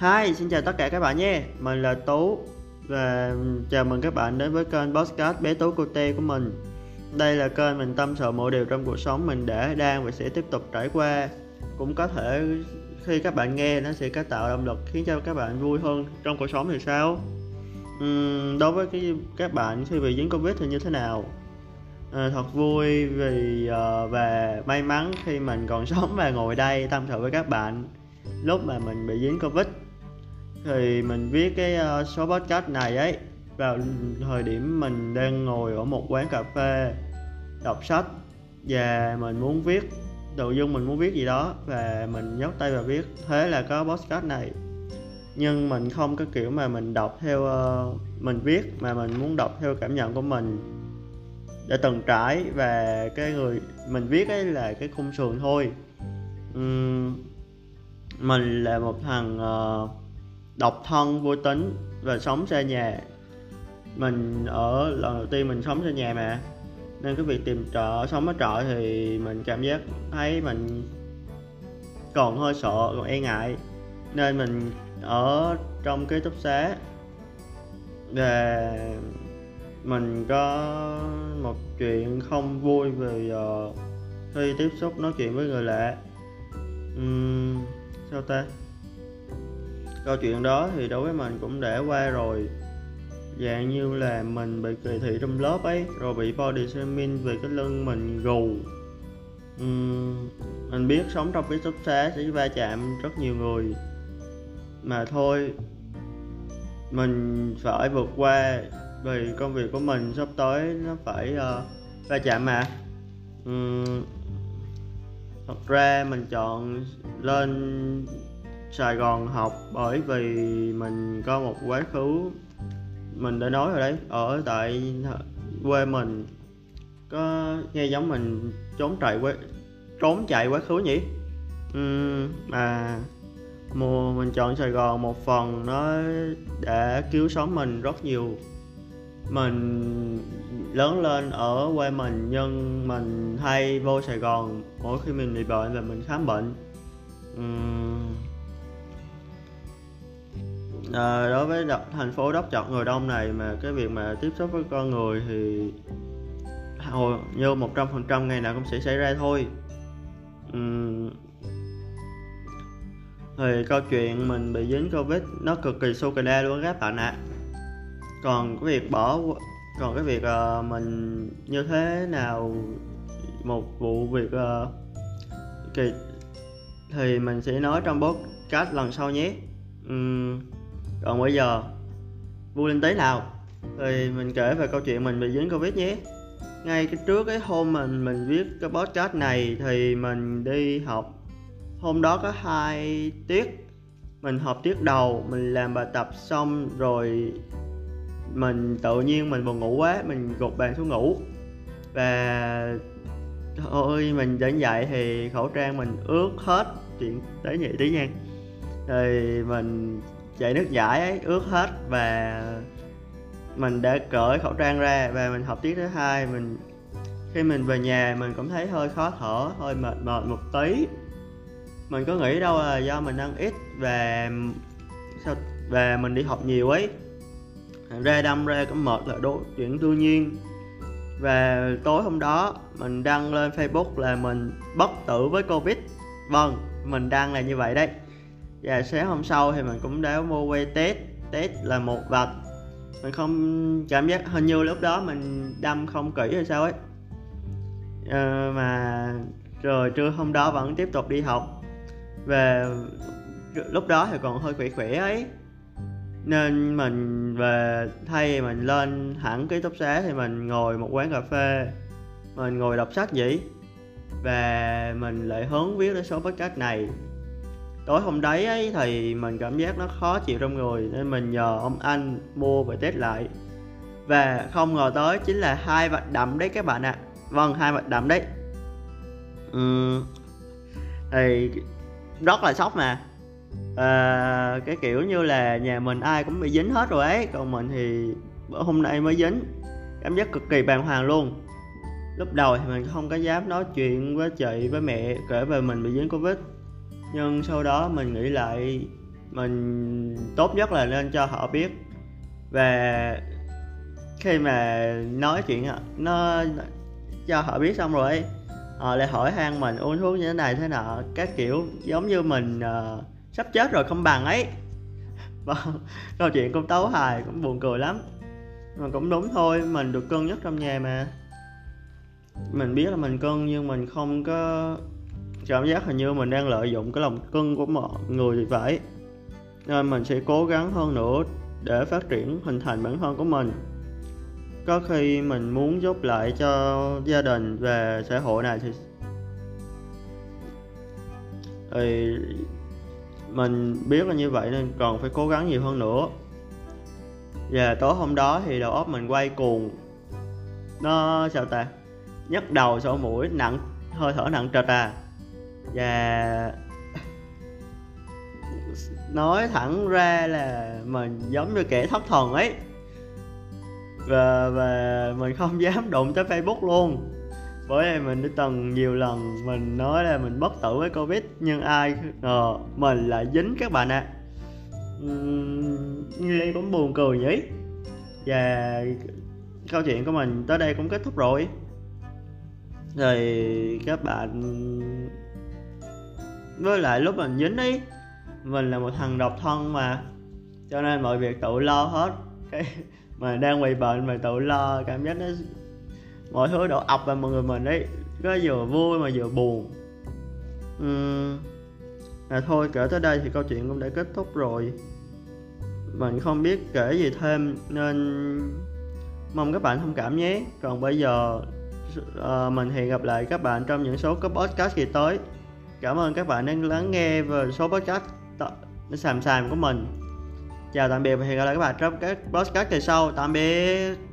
Hi, xin chào tất cả các bạn nhé. Mình là Tú và chào mừng các bạn đến với kênh podcast bé Tú Cô Tê của mình. Đây là kênh mình tâm sự mọi điều trong cuộc sống mình đã đang và sẽ tiếp tục trải qua. Cũng có thể khi các bạn nghe nó sẽ có tạo động lực khiến cho các bạn vui hơn trong cuộc sống thì sao? Uhm, đối với cái các bạn khi bị dính Covid thì như thế nào? À, thật vui vì uh, và may mắn khi mình còn sống và ngồi đây tâm sự với các bạn lúc mà mình bị dính covid thì mình viết cái uh, số podcast này ấy vào thời điểm mình đang ngồi ở một quán cà phê đọc sách và mình muốn viết nội dung mình muốn viết gì đó và mình nhấc tay và viết. Thế là có podcast này. Nhưng mình không có kiểu mà mình đọc theo uh, mình viết mà mình muốn đọc theo cảm nhận của mình. Để từng trải và cái người mình viết ấy là cái khung sườn thôi. Uhm, mình là một thằng uh, độc thân vô tính và sống xa nhà. Mình ở lần đầu tiên mình sống xa nhà mà. Nên cái việc tìm trọ sống ở trọ thì mình cảm giác thấy mình còn hơi sợ còn e ngại. Nên mình ở trong ký túc xá và mình có một chuyện không vui về uh, khi tiếp xúc nói chuyện với người lạ. Uhm, sao ta? Câu chuyện đó thì đối với mình cũng đã qua rồi. Dạng như là mình bị kỳ thị trong lớp ấy rồi bị body shaming về cái lưng mình gù. Uhm, mình biết sống trong cái túc xá sẽ va chạm rất nhiều người. Mà thôi mình phải vượt qua vì công việc của mình sắp tới nó phải uh, va chạm mà. Uhm, thật ra mình chọn lên Sài Gòn học bởi vì mình có một quá khứ mình đã nói rồi đấy ở tại quê mình. Có nghe giống mình trốn chạy quá trốn chạy quá khứ nhỉ? Uhm, mà mùa mình chọn Sài Gòn một phần nó đã cứu sống mình rất nhiều. Mình lớn lên ở quê mình nhưng mình hay vô Sài Gòn mỗi khi mình bị bệnh là mình khám bệnh. Uhm, à, đối với đọc, thành phố đốc chọn người đông này mà cái việc mà tiếp xúc với con người thì hầu như một trăm phần trăm ngày nào cũng sẽ xảy ra thôi uhm, thì câu chuyện mình bị dính covid nó cực kỳ sô đa luôn các bạn ạ à. còn cái việc bỏ còn cái việc uh, mình như thế nào một vụ việc uh, kỳ thì mình sẽ nói trong podcast lần sau nhé uhm, còn bây giờ vui lên tới nào thì mình kể về câu chuyện mình bị dính covid nhé. Ngay cái trước cái hôm mình mình viết cái podcast này thì mình đi học. Hôm đó có hai tiết. Mình học tiết đầu, mình làm bài tập xong rồi mình tự nhiên mình buồn ngủ quá, mình gục bàn xuống ngủ. Và thôi, mình tỉnh dậy thì khẩu trang mình ướt hết, chuyện tới vậy tí nha thì mình chạy nước giải ấy, ướt hết và mình đã cởi khẩu trang ra và mình học tiết thứ hai. Mình, khi mình về nhà mình cũng thấy hơi khó thở, hơi mệt mệt một tí. Mình có nghĩ đâu là do mình ăn ít và sao, và mình đi học nhiều ấy. Ra đâm ra cũng mệt là đố, chuyện đương nhiên. Và tối hôm đó mình đăng lên facebook là mình bất tử với covid. Vâng mình đăng là như vậy đấy và sáng hôm sau thì mình cũng đã mua quay test. Test là một vạch. Mình không cảm giác hình như lúc đó mình đâm không kỹ hay sao ấy. Ờ, mà rồi trưa hôm đó vẫn tiếp tục đi học. Về lúc đó thì còn hơi khỏe khỏe ấy. Nên mình về thay mình lên hẳn ký túc xá thì mình ngồi một quán cà phê. Mình ngồi đọc sách vậy. Và mình lại hướng viết đến số podcast này tối hôm đấy ấy, thì mình cảm giác nó khó chịu trong người nên mình nhờ ông anh mua về test lại. Và không ngờ tới chính là hai vạch đậm đấy các bạn ạ. À. vâng hai vạch đậm đấy. Uhm, thì rất là sốc mà. À, cái kiểu như là nhà mình ai cũng bị dính hết rồi ấy còn mình thì hôm nay mới dính. Cảm giác cực kỳ bàng hoàng luôn. Lúc đầu thì mình không có dám nói chuyện với chị với mẹ kể về mình bị dính covid nhưng sau đó mình nghĩ lại mình tốt nhất là nên cho họ biết. Và khi mà nói chuyện nó cho họ biết xong rồi họ lại hỏi han mình uống thuốc như thế này thế nọ các kiểu giống như mình uh, sắp chết rồi không bằng ấy. Câu chuyện cũng tấu hài cũng buồn cười lắm. Mà cũng đúng thôi mình được cân nhất trong nhà mà. Mình biết là mình cân nhưng mình không có cảm giác hình như mình đang lợi dụng cái lòng cưng của mọi người thì phải. Nên mình sẽ cố gắng hơn nữa để phát triển, hình thành bản thân của mình. Có khi mình muốn giúp lại cho gia đình và xã hội này thì thì mình biết là như vậy nên còn phải cố gắng nhiều hơn nữa. Và tối hôm đó thì đầu óc mình quay cuồng. Nó, sao ta? Nhức đầu sổ mũi nặng, hơi thở nặng trịch à và nói thẳng ra là mình giống như kẻ thất thần ấy. Và và mình không dám đụng tới facebook luôn. Bởi vì mình đã từng nhiều lần mình nói là mình bất tử với covid, nhưng ai ngờ mình lại dính các bạn ạ. À. nghe cũng buồn cười nhỉ? Và câu chuyện của mình tới đây cũng kết thúc rồi. Rồi các bạn với lại lúc mình dính ấy mình là một thằng độc thân mà. Cho nên mọi việc tự lo hết. Cái mà đang bị bệnh mà tự lo cảm giác nó mọi thứ đổ ập vào mọi người mình ấy. Có vừa vui mà vừa buồn. Uhm, à thôi kể tới đây thì câu chuyện cũng đã kết thúc rồi. Mình không biết kể gì thêm nên mong các bạn thông cảm nhé. Còn bây giờ uh, mình hẹn gặp lại các bạn trong những số podcast kỳ tới cảm ơn các bạn đã lắng nghe về số podcast t- sàm sàm của mình. Chào tạm biệt và hẹn gặp lại các bạn trong các podcast kỳ sau. Tạm biệt.